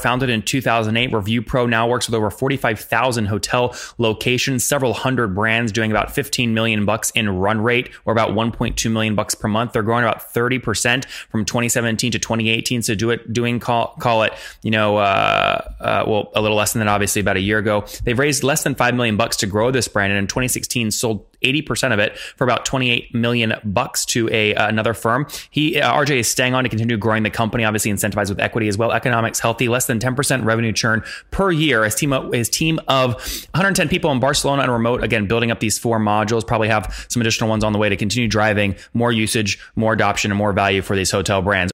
Founded in 2008, Review Pro now works with over 45,000 hotel locations, several hundred brands doing about 15 million bucks in run rate or about 1.2 million bucks per month. They're growing about 30% from 2017 to 2018. So do it, doing call, call it, you know, uh, uh, well, a little less than that, obviously about a year ago. They've raised less than 5 million bucks to grow this brand. And in 2016 sold 80% of it for about 28 million bucks to a uh, another firm. He uh, RJ is staying on to continue growing the company, obviously incentivized with equity as well. Economics healthy, less than 10% revenue churn per year. His team his team of 110 people in Barcelona and remote again building up these four modules. Probably have some additional ones on the way to continue driving more usage, more adoption, and more value for these hotel brands.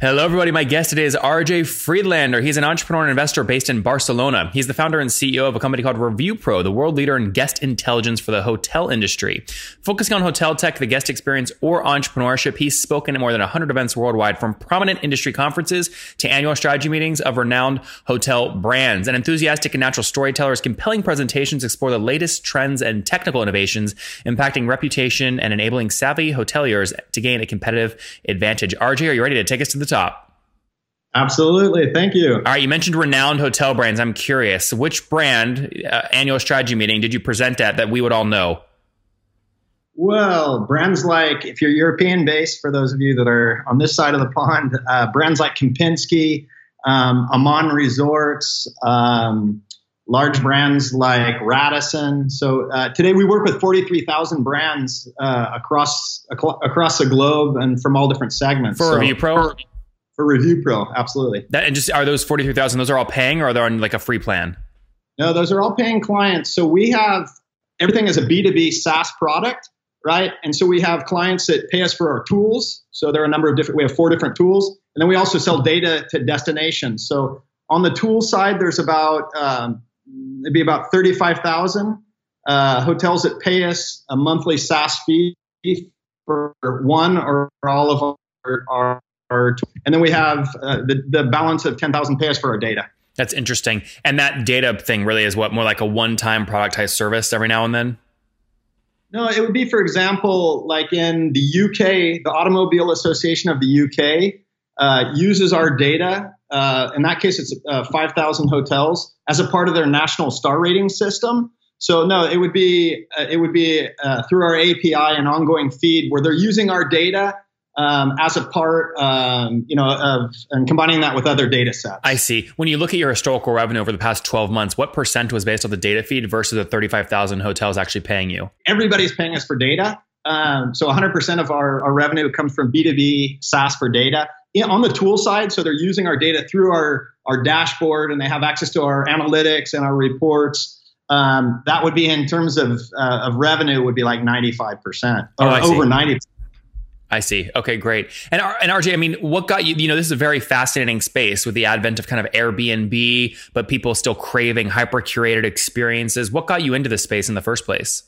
Hello, everybody. My guest today is RJ Friedlander. He's an entrepreneur and investor based in Barcelona. He's the founder and CEO of a company called Review Pro, the world leader in guest intelligence for the hotel industry. Focusing on hotel tech, the guest experience, or entrepreneurship, he's spoken at more than 100 events worldwide, from prominent industry conferences to annual strategy meetings of renowned hotel brands. An enthusiastic and natural storyteller, his compelling presentations explore the latest trends and technical innovations impacting reputation and enabling savvy hoteliers to gain a competitive advantage. RJ, are you ready to take us to the top. Absolutely. Thank you. All right. You mentioned renowned hotel brands. I'm curious, which brand uh, annual strategy meeting did you present at that we would all know? Well, brands like, if you're European based, for those of you that are on this side of the pond, uh, brands like Kempinski, um, Aman Resorts, um, large brands like Radisson. So uh, today we work with 43,000 brands uh, across across the globe and from all different segments. For so, Review Pro? for Review Pro, absolutely. That and just are those forty three thousand? Those are all paying, or are they on like a free plan? No, those are all paying clients. So we have everything as a B two B SaaS product, right? And so we have clients that pay us for our tools. So there are a number of different. We have four different tools, and then we also sell data to destinations. So on the tool side, there's about um, it'd be about thirty five thousand uh, hotels that pay us a monthly SaaS fee for one or all of our, our and then we have uh, the, the balance of 10,000 pairs for our data. That's interesting. And that data thing really is what more like a one-time productized service every now and then? No, it would be, for example, like in the UK, the Automobile Association of the UK uh, uses our data. Uh, in that case, it's uh, 5,000 hotels as a part of their national star rating system. So no, it would be uh, it would be uh, through our API and ongoing feed where they're using our data um, as a part, um, you know, of and combining that with other data sets. I see. When you look at your historical revenue over the past 12 months, what percent was based on the data feed versus the 35,000 hotels actually paying you? Everybody's paying us for data. Um, so 100% of our, our revenue comes from B2B SaaS for data. on the tool side, so they're using our data through our, our dashboard and they have access to our analytics and our reports. Um, that would be in terms of, uh, of revenue would be like 95% or oh, over 90%. I see. Okay, great. And and RJ, I mean, what got you? You know, this is a very fascinating space with the advent of kind of Airbnb, but people still craving hyper curated experiences. What got you into this space in the first place?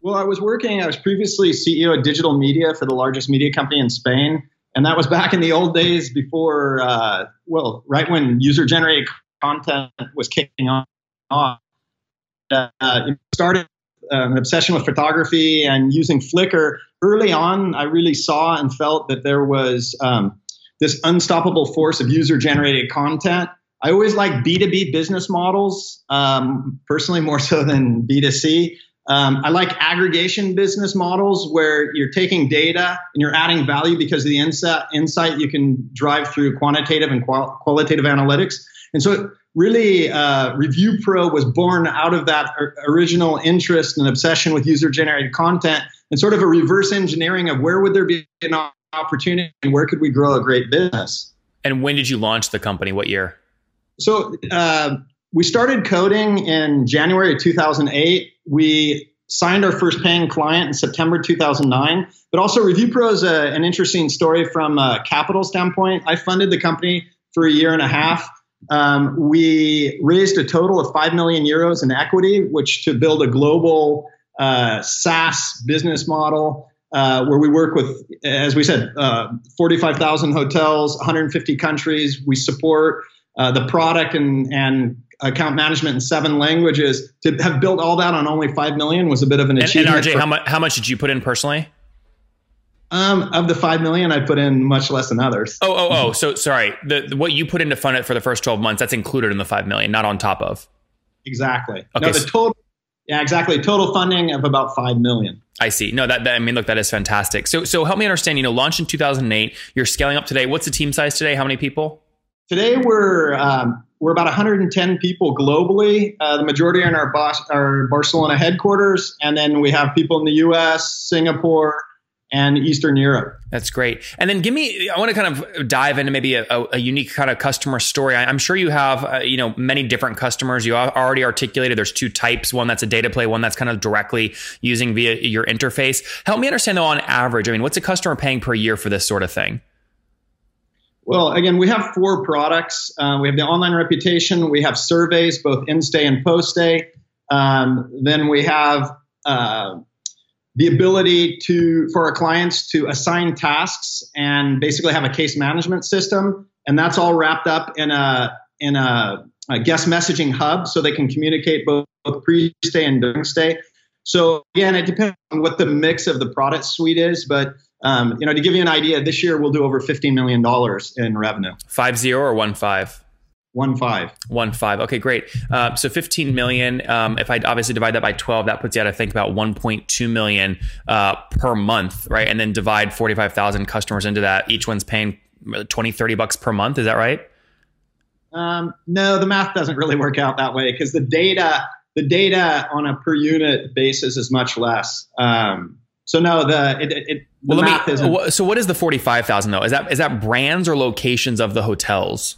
Well, I was working. I was previously CEO of digital media for the largest media company in Spain, and that was back in the old days before. Uh, well, right when user generated content was kicking off. Uh, started uh, an obsession with photography and using Flickr early on, I really saw and felt that there was um, this unstoppable force of user generated content. I always like B2B business models, um, personally more so than B2C. Um, I like aggregation business models where you're taking data and you're adding value because of the insight, insight you can drive through quantitative and qual- qualitative analytics. And so, really, uh, Review Pro was born out of that original interest and obsession with user generated content and sort of a reverse engineering of where would there be an opportunity and where could we grow a great business. And when did you launch the company? What year? So uh, we started coding in January of 2008. We signed our first paying client in September 2009. But also, Review Pro is a, an interesting story from a capital standpoint. I funded the company for a year and a half. Um, we raised a total of 5 million euros in equity, which to build a global uh, SaaS business model uh, where we work with, as we said, uh, 45,000 hotels, 150 countries. We support uh, the product and, and account management in seven languages. To have built all that on only five million was a bit of an achievement. And, RJ, for- how much how much did you put in personally? Um, of the five million, I put in much less than others. Oh, oh, oh. So sorry. The, the, what you put in to fund it for the first twelve months, that's included in the five million, not on top of. Exactly. Okay. No, the total. Yeah, exactly. Total funding of about five million. I see. No, that, that, I mean, look, that is fantastic. So, so help me understand. You know, launched in 2008. You're scaling up today. What's the team size today? How many people? Today we're um, we're about 110 people globally. Uh, the majority are in our, Bos- our Barcelona headquarters, and then we have people in the U.S., Singapore, and Eastern Europe. That's great. And then give me, I want to kind of dive into maybe a, a unique kind of customer story. I, am sure you have, uh, you know, many different customers. You already articulated there's two types. One that's a data play, one that's kind of directly using via your interface. Help me understand though, on average, I mean, what's a customer paying per year for this sort of thing? Well, again, we have four products. Uh, we have the online reputation. We have surveys, both in-stay and post-stay. Um, then we have uh, the ability to for our clients to assign tasks and basically have a case management system, and that's all wrapped up in a in a, a guest messaging hub, so they can communicate both, both pre-stay and during stay. So again, it depends on what the mix of the product suite is, but um, you know, to give you an idea, this year we'll do over $15 million in revenue. Five zero or one five? One five. One five. Okay, great. Uh, so 15 million. Um, if I obviously divide that by 12, that puts you at, I think, about 1.2 million uh, per month, right? And then divide 45,000 customers into that. Each one's paying 20, 30 bucks per month. Is that right? Um, no, the math doesn't really work out that way because the data, the data on a per unit basis is much less. Um, so no, the it, it the well, math me, isn't. So what is the forty five thousand though? Is that is that brands or locations of the hotels?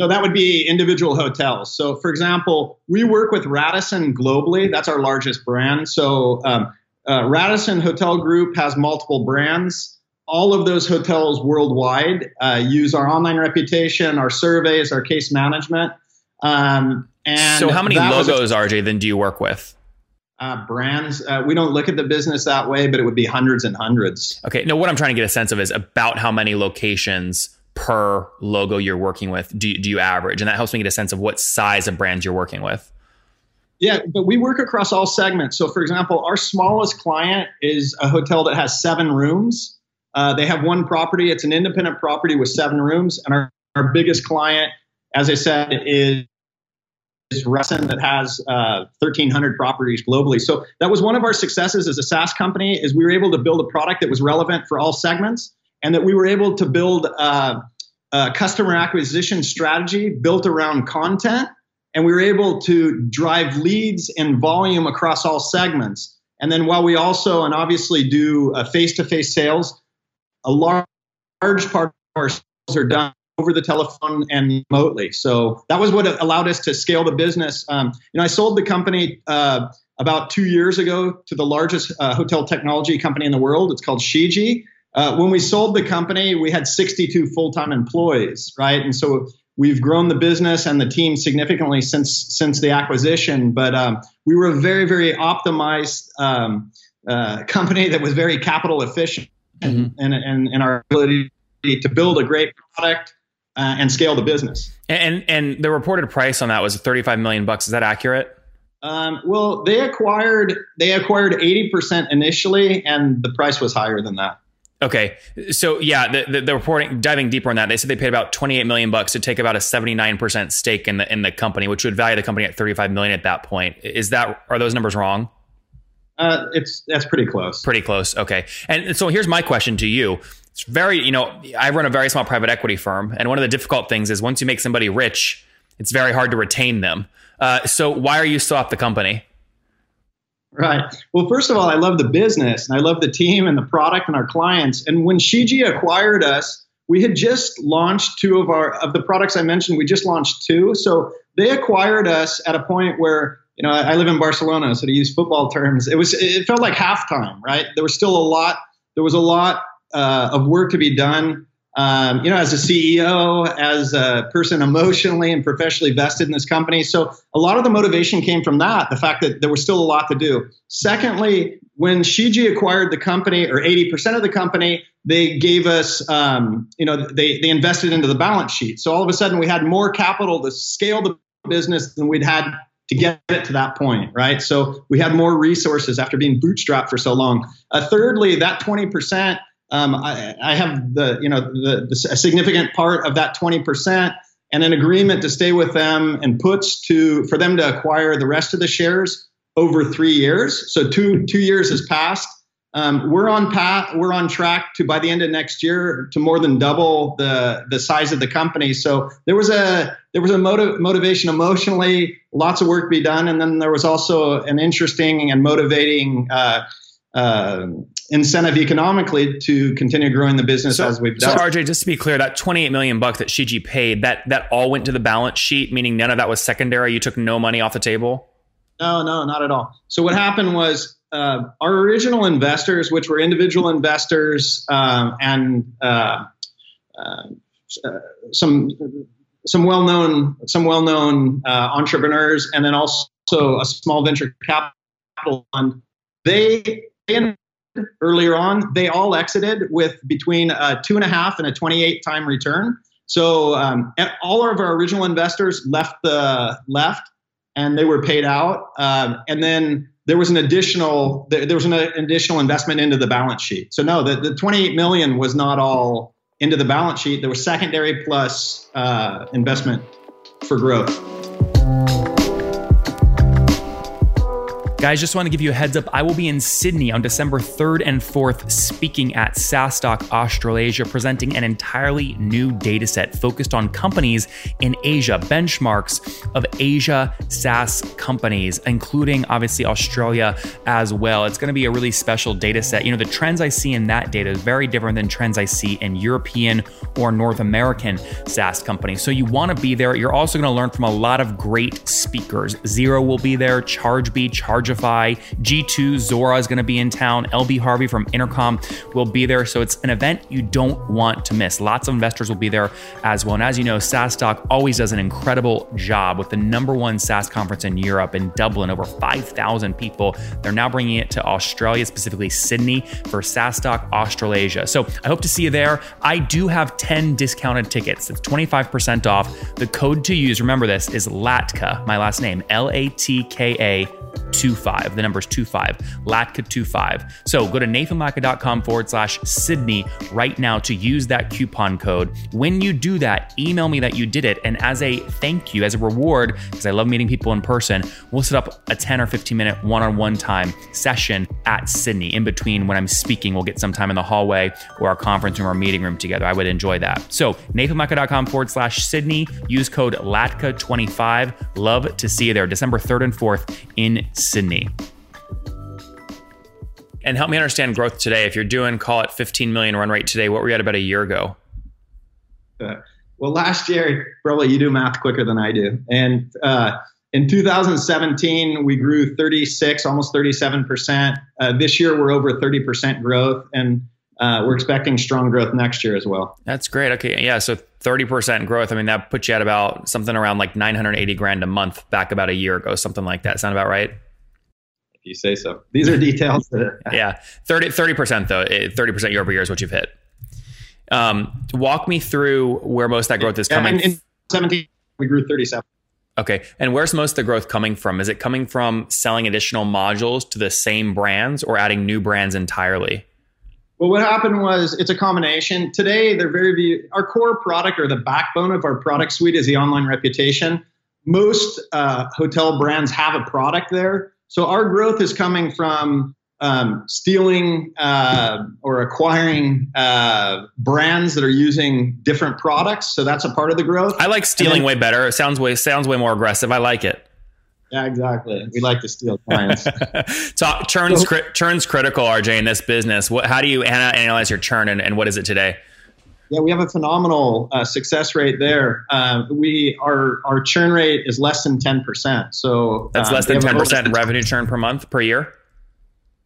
No, that would be individual hotels. So, for example, we work with Radisson globally. That's our largest brand. So, um, uh, Radisson Hotel Group has multiple brands. All of those hotels worldwide uh, use our online reputation, our surveys, our case management. Um, and so, how many logos, RJ, then do you work with? uh, brands. Uh, we don't look at the business that way, but it would be hundreds and hundreds. Okay. No, what I'm trying to get a sense of is about how many locations per logo you're working with do, do you average? And that helps me get a sense of what size of brands you're working with. Yeah, but we work across all segments. So, for example, our smallest client is a hotel that has seven rooms. Uh, they have one property, it's an independent property with seven rooms. And our, our biggest client, as I said, is is Radisson that has uh, 1,300 properties globally. So that was one of our successes as a SaaS company is we were able to build a product that was relevant for all segments, and that we were able to build a, a customer acquisition strategy built around content, and we were able to drive leads and volume across all segments. And then while we also and obviously do face-to-face sales, a large, large part of our sales are done over the telephone and remotely. So that was what allowed us to scale the business. Um, you know, I sold the company uh, about two years ago to the largest uh, hotel technology company in the world. It's called Shiji. Uh, when we sold the company, we had 62 full-time employees, right? And so we've grown the business and the team significantly since since the acquisition. But um, we were a very, very optimized um, uh, company that was very capital efficient mm-hmm. in, in, in our ability to build a great product uh, and scale the business. And and the reported price on that was 35 million bucks. Is that accurate? Um, well, they acquired they acquired 80% initially, and the price was higher than that. Okay, so yeah, the, the, the, reporting diving deeper on that, they said they paid about 28 million bucks to take about a 79% stake in the in the company, which would value the company at 35 million at that point. Is that are those numbers wrong? Uh, it's that's pretty close. Pretty close. Okay, and so here's my question to you: it's very, you know, I run a very small private equity firm, and one of the difficult things is once you make somebody rich, it's very hard to retain them. Uh, so why are you still at the company? Right. Well, first of all, I love the business and I love the team and the product and our clients. And when Shiji acquired us, we had just launched two of our of the products I mentioned. We just launched two. So they acquired us at a point where you know I, I live in Barcelona, so to use football terms, it was it felt like halftime. Right. There was still a lot. There was a lot uh, of work to be done. Um, you know, as a CEO, as a person emotionally and professionally vested in this company. So a lot of the motivation came from that, the fact that there was still a lot to do. Secondly, when Shiji acquired the company, or 80% of the company, they gave us, um, you know, they, they invested into the balance sheet. So all of a sudden we had more capital to scale the business than we'd had to get it to that point, right? So we had more resources after being bootstrapped for so long. Uh, thirdly, that 20% um, I, I, have the you know the, the, a significant part of that 20% and an agreement to stay with them and puts to for them to acquire the rest of the shares over three years. So two two years has passed. Um, we're on path. We're on track to by the end of next year to more than double the the size of the company. So there was a there was a motiv- motivation emotionally, lots of work to be done, and then there was also an interesting and motivating uh, uh, incentive economically to continue growing the business so, as we've done. So RJ, just to be clear, that 28 million bucks that Shiji paid, that that all went to the balance sheet, meaning none of that was secondary. You took no money off the table. No, no, not at all. So what happened was uh, our original investors, which were individual investors um, and uh, uh, some some well-known some well-known uh, entrepreneurs, and then also a small venture capital fund. They, they earlier on they all exited with between a two and a half and a 28 time return. So um, all of our original investors left the left, and they were paid out, um, and then there was an additional there was an additional investment into the balance sheet. So no, the, the 28 million was not all into the balance sheet. There was secondary plus uh, investment for growth. Guys, just want to give you a heads up. I will be in Sydney on December 3rd and 4th speaking at SaaStock Australasia, presenting an entirely new data set focused on companies in Asia, benchmarks of Asia SaaS companies, including obviously Australia as well. It's going to be a really special data set. You know, the trends I see in that data is very different than trends I see in European or North American SaaS companies. So you want to be there. You're also going to learn from a lot of great speakers. Xero will be there, ChargeBee, Charge Chargify, G2, Zuora is going to be in town, LB Harvey from Intercom will be there. So it's an event you don't want to miss. Lots of investors will be there as well. And as you know, SaaStock always does an incredible job with the number one SaaS conference in Europe in Dublin, over 5,000 people. They're now bringing it to Australia, specifically Sydney, for SaaStock Australasia. So I hope to see you there. I do have 10 discounted tickets. It's 25% off. The code to use, remember this, is LATKA, my last name, L A T K A 25. The number is 25, Latka 25. So go to nathanlatka.com forward slash Sydney right now to use that coupon code. When you do that, email me that you did it. And as a thank you, as a reward, because I love meeting people in person, we'll set up a 10 or 15 minute one on one time session at Sydney. In between when I'm speaking, we'll get some time in the hallway or our conference room or meeting room together. I would enjoy that. So nathanlatka.com forward slash Sydney. Use code LATKA25. Love to see you there December 3rd and 4th in Sydney. And help me understand growth today. If you're doing, call it 15 million run rate today, what were you at about a year ago? Uh, well, last year, probably you do math quicker than I do. And uh, in 2017, we grew 36, almost 37%. Uh, this year, we're over 30% growth. And uh, we're expecting strong growth next year as well. That's great. Okay. Yeah. So 30% growth. I mean, that puts you at about something around like 980 grand a month back about a year ago, something like that. Sound about right? If you say so. These are details. That, yeah. 30, 30% though, 30% year over year is what you've hit. Um, walk me through where most of that growth is coming. Yeah, in, in 17, we grew 37. Okay. And where's most of the growth coming from? Is it coming from selling additional modules to the same brands or adding new brands entirely? Well, what happened was it's a combination. Today, they're very our core product or the backbone of our product suite is the online reputation. Most uh, hotel brands have a product there, so our growth is coming from um, stealing uh, or acquiring uh, brands that are using different products. So that's a part of the growth. I like stealing then, way better. It sounds way sounds way more aggressive. I like it. Yeah, exactly. We like to steal clients. Talk, churn's, cri- churn's critical, RJ, in this business. What, how do you analyze your churn and, and what is it today? Yeah, we have a phenomenal uh, success rate there. Uh, we our our churn rate is less than ten percent. So that's uh, less than ten percent revenue churn per month per year.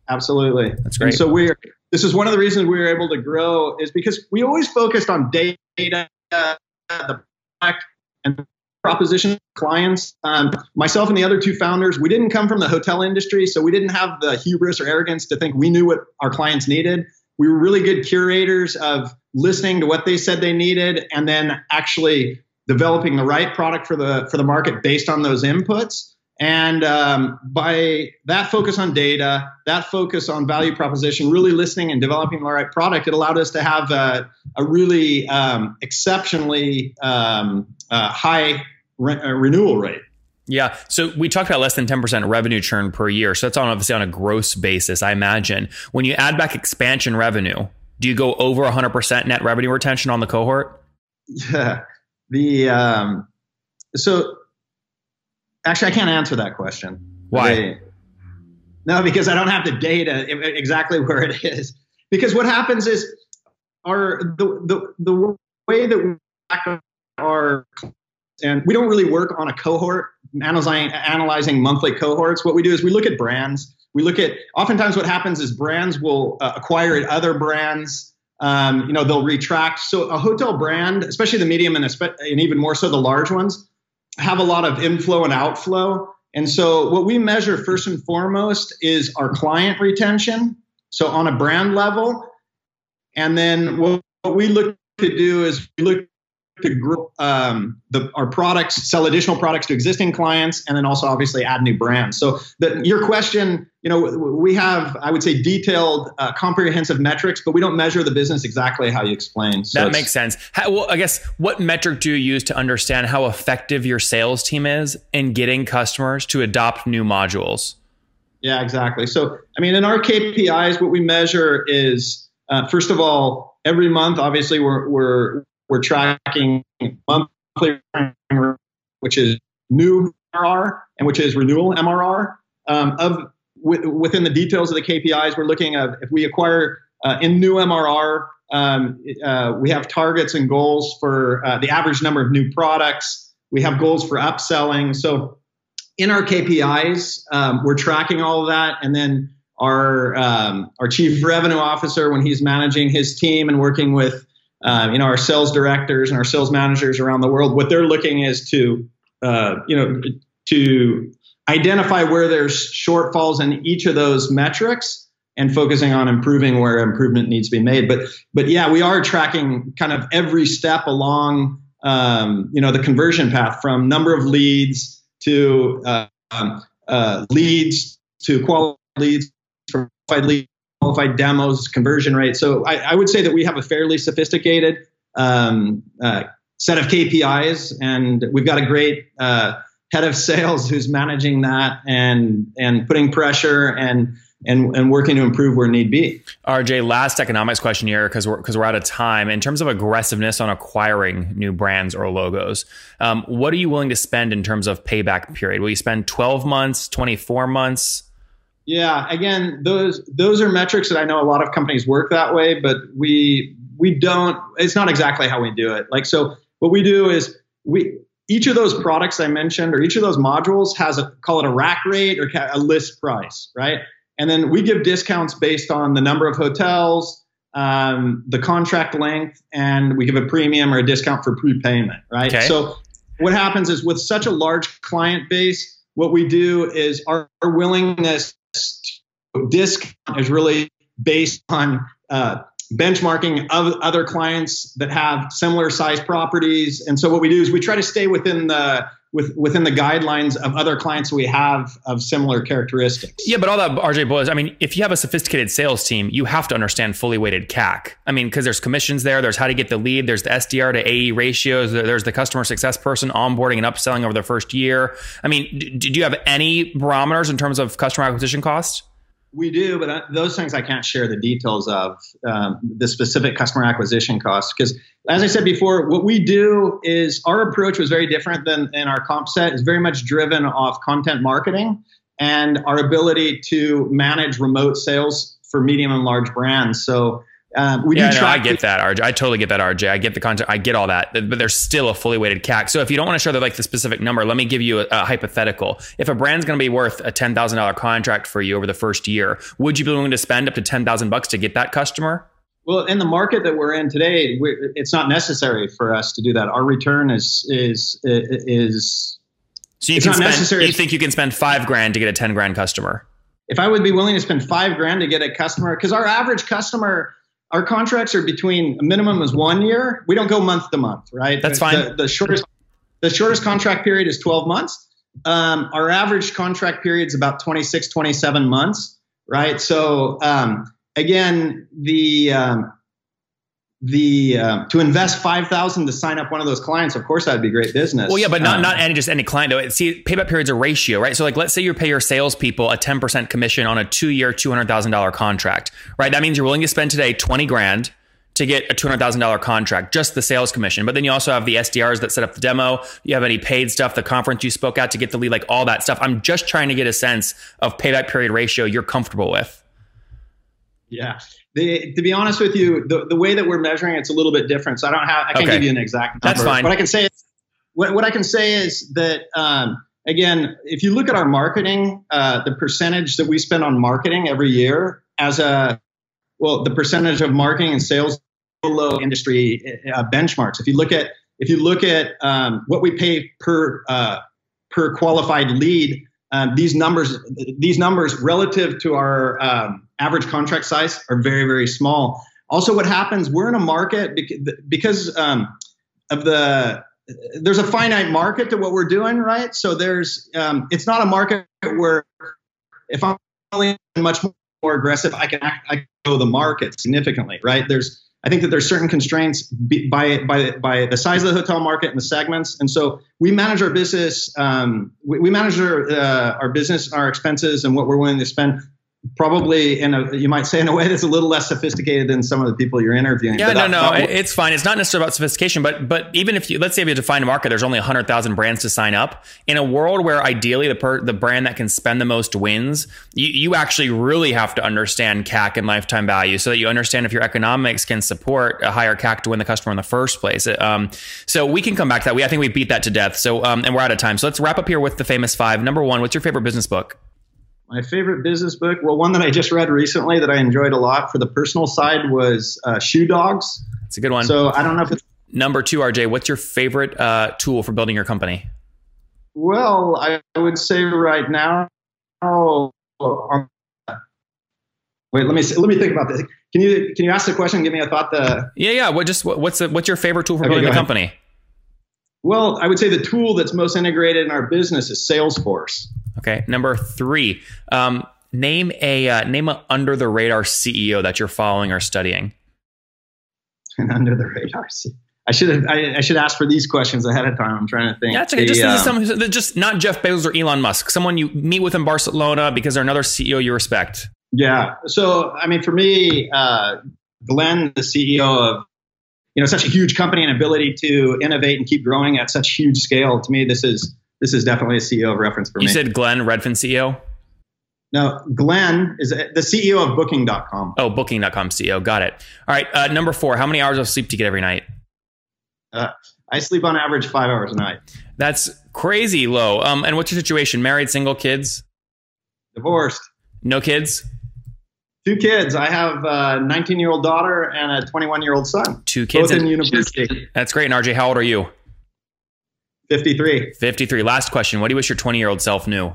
Absolutely, that's great. And so we're this is one of the reasons we were able to grow is because we always focused on data, the product, and proposition clients. Um, myself and the other two founders, we didn't come from the hotel industry, so we didn't have the hubris or arrogance to think we knew what our clients needed. We were really good curators of listening to what they said they needed and then actually developing the right product for the for the market based on those inputs. And um, by that focus on data, that focus on value proposition, really listening and developing the right product, it allowed us to have a, a really um, exceptionally um, uh, high re- uh, renewal rate. Yeah. So we talked about less than 10% revenue churn per year. So that's on obviously on a gross basis, I imagine. When you add back expansion revenue, do you go over 100% net revenue retention on the cohort? Yeah. The um, so actually I can't answer that question. Why? They, no, because I don't have the data exactly where it is. Because what happens is our the the, the way that we our and we don't really work on a cohort analyzing analyzing monthly cohorts. What we do is we look at brands. We look at oftentimes what happens is brands will uh, acquire other brands. Um, you know they'll retract. So a hotel brand, especially the medium and, and even more so the large ones, have a lot of inflow and outflow. And so what we measure first and foremost is our client retention. So on a brand level, and then what, what we look to do is we look to grow um, the, our products, sell additional products to existing clients, and then also obviously add new brands. So the, your question, you know, we have, I would say, detailed, uh, comprehensive metrics, but we don't measure the business exactly how you explain. So that makes sense. How, well, I guess what metric do you use to understand how effective your sales team is in getting customers to adopt new modules? Yeah, exactly. So, I mean, in our KPIs, what we measure is, uh, first of all, every month, obviously, we're, we're we're tracking monthly, which is new MRR and which is renewal MRR. Um, of w- within the details of the KPIs, we're looking at if we acquire uh, in new MRR, um, uh, we have targets and goals for uh, the average number of new products. We have goals for upselling. So in our KPIs, um, we're tracking all of that, and then our um, our chief revenue officer, when he's managing his team and working with uh, you know, our sales directors and our sales managers around the world, what they're looking is to, uh, you know, to identify where there's shortfalls in each of those metrics and focusing on improving where improvement needs to be made. But, but yeah, we are tracking kind of every step along, um, you know, the conversion path from number of leads to uh, um, uh, leads to qualified leads, qualified leads qualified demos, conversion rate. So I, I, would say that we have a fairly sophisticated um, uh, set of KPIs, and we've got a great uh, head of sales who's managing that and and putting pressure and and, and working to improve where need be. RJ, last economics question here because we're because we're out of time. In terms of aggressiveness on acquiring new brands or logos, um, what are you willing to spend in terms of payback period? Will you spend twelve months, twenty four months? Yeah, again, those those are metrics that I know a lot of companies work that way, but we we don't. It's not exactly how we do it. Like so, what we do is we each of those products I mentioned or each of those modules has a call it a rack rate or a list price, right? And then we give discounts based on the number of hotels, um, the contract length, and we give a premium or a discount for prepayment, right? Okay. So what happens is with such a large client base, what we do is our, our willingness discount is really based on uh, benchmarking of other clients that have similar size properties. And so what we do is we try to stay within the with, within the guidelines of other clients we have of similar characteristics. Yeah, but all that RJ boys, I mean, if you have a sophisticated sales team, you have to understand fully weighted CAC. I mean, because there's commissions there, there's how to get the lead, there's the SDR to AE ratios, there's the customer success person onboarding and upselling over the first year. I mean, did you have any barometers in terms of customer acquisition cost? We do, but uh, those things I can't share the details of um, the specific customer acquisition costs because, as I said before, what we do is our approach was very different than in our comp set. is very much driven off content marketing and our ability to manage remote sales for medium and large brands. So um, we yeah, do no, I get that, RJ. I totally get that, RJ. I get the content. I get all that, but there's still a fully weighted CAC. So if you don't want to share the like the specific number, let me give you a, a hypothetical. If a brand's going to be worth a ten thousand dollar contract for you over the first year, would you be willing to spend up to ten thousand bucks to get that customer? Well, in the market that we're in today, it's not necessary for us to do that. Our return is is is. So you can spend. Necessary. You think you can spend five grand to get a ten grand customer? If I would be willing to spend five grand to get a customer, because our average customer our contracts are between a minimum is one year. We don't go month to month, right? That's fine. The, the, shortest the shortest contract period is 12 months. um, our average contract period is about 26, 27 months, right? So um, again, the um, the uh, to invest five thousand to sign up one of those clients, of course, that'd be great business. Well, yeah, but not Um, not any just any client. Though. See, payback period's a ratio, right? So, like, let's say you pay your salespeople a ten percent commission on a two year, two hundred thousand dollar contract, right? That means you're willing to spend today twenty grand to get a two hundred thousand dollar contract, just the sales commission. But then you also have the SDRs that set up the demo. You have any paid stuff, the conference you spoke at to get the lead, like all that stuff. I'm just trying to get a sense of payback period ratio you're comfortable with. Yeah. The, to be honest with you, the, the way that we're measuring it's a little bit different. So I don't have I can't Okay. give you an exact number. That's fine. What I can say is what, what I can say is that um, again, if you look at our marketing, uh, the percentage that we spend on marketing every year as a well, the percentage of marketing and sales below industry uh, benchmarks. If you look at if you look at um, what we pay per uh, per qualified lead, um, these numbers these numbers relative to our um, average contract size are very very small. Also, what happens? We're in a market because um, of the there's a finite market to what we're doing, right? So there's um, it's not a market where if I'm only much more aggressive, I can act, I can grow the market significantly, right? There's I think that there's certain constraints by by by the size of the hotel market and the segments, and so we manage our business. Um, we, we manage our uh, our business, our expenses, and what we're willing to spend. Probably in a you might say in a way that's a little less sophisticated than some of the people you're interviewing. Yeah, But no, that- no, that it's fine. It's not necessarily about sophistication, but but even if you let's say if you define a market, there's only hundred thousand brands to sign up. In a world where ideally the per, the brand that can spend the most wins, you, you actually really have to understand CAC and lifetime value so that you understand if your economics can support a higher CAC to win the customer in the first place. Um, so we can come back to that. We I think we beat that to death. So um, and we're out of time. So let's wrap up here with the famous five. Number one, what's your favorite business book? My favorite business book, well, one that I just read recently that I enjoyed a lot for the personal side was uh, Shoe Dogs. It's a good one. So I don't know if it's Number two, RJ, what's your favorite uh, tool for building your company? well. I would say right now. Oh, um, wait. Let me see- let me think about this. Can you can you ask the question? Give me a thought. The Yeah, yeah. What just what, what's the, what's your favorite tool for Okay, building ahead. company? well, I would say the tool that's most integrated in our business is Salesforce. Okay. Number three, um, name a uh, name a under the radar CEO that you're following or studying. And under the radar. See, I should have I, I should ask for these questions ahead of time. I'm trying to think. Yeah, it's okay. The, Just, um, someone who's- just not Jeff Bezos or Elon Musk. Someone you meet with in Barcelona because they're another CEO you respect. Yeah. So, I mean, for me, uh, Glenn, the CEO of you know such a huge company and ability to innovate and keep growing at such huge scale, to me, this is this is definitely a CEO of reference for You me. You said Glenn Redfin CEO. no, Glenn is the CEO of Booking.com. Oh, Booking.com CEO. Got it. All right. Uh, number four. How many hours of sleep do you get every night? Uh, I sleep on average five hours a night. That's crazy low. Um, and what's your situation? Married, single, kids? Divorced, No kids? two kids. I have a 19 year old daughter and a 21 year old son. Two kids. Both in university. that's great. And RJ, how old are you? 53. 53. Last question. What do you wish your 20 year old self knew?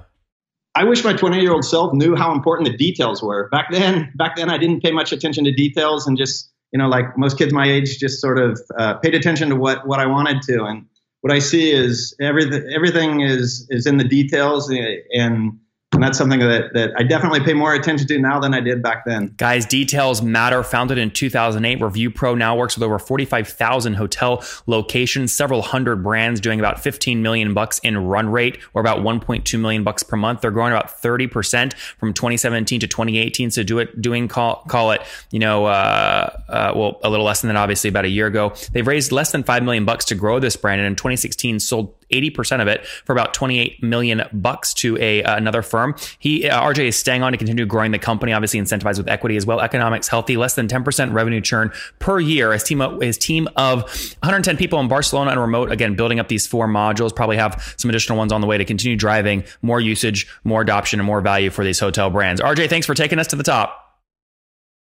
I wish my 20 year old self knew how important the details were. Back then, back then I didn't pay much attention to details and just, you know, like most kids my age, just sort of uh, paid attention to what, what I wanted to. And what I see is everything, everything is, is in the details. And, and that's something that, that I definitely pay more attention to now than I did back then. Guys, details matter. Founded in 2008, Review Pro now works with over 45,000 hotel locations, several hundred brands doing about 15 million bucks in run rate or about 1.2 million bucks per month. They're growing about 30% from 2017 to 2018. So do it, doing call, call it, you know, uh, uh, well, a little less than that, obviously about a year ago. They've raised less than 5 million bucks to grow this brand. And in 2016 sold 80% of it for about 28 million bucks to a uh, another firm. He uh, RJ is staying on to continue growing the company, obviously incentivized with equity as well. Economics healthy, less than 10% revenue churn per year. His team his team of 110 people in Barcelona and remote again building up these four modules. Probably have some additional ones on the way to continue driving more usage, more adoption, and more value for these hotel brands. RJ, thanks for taking us to the top.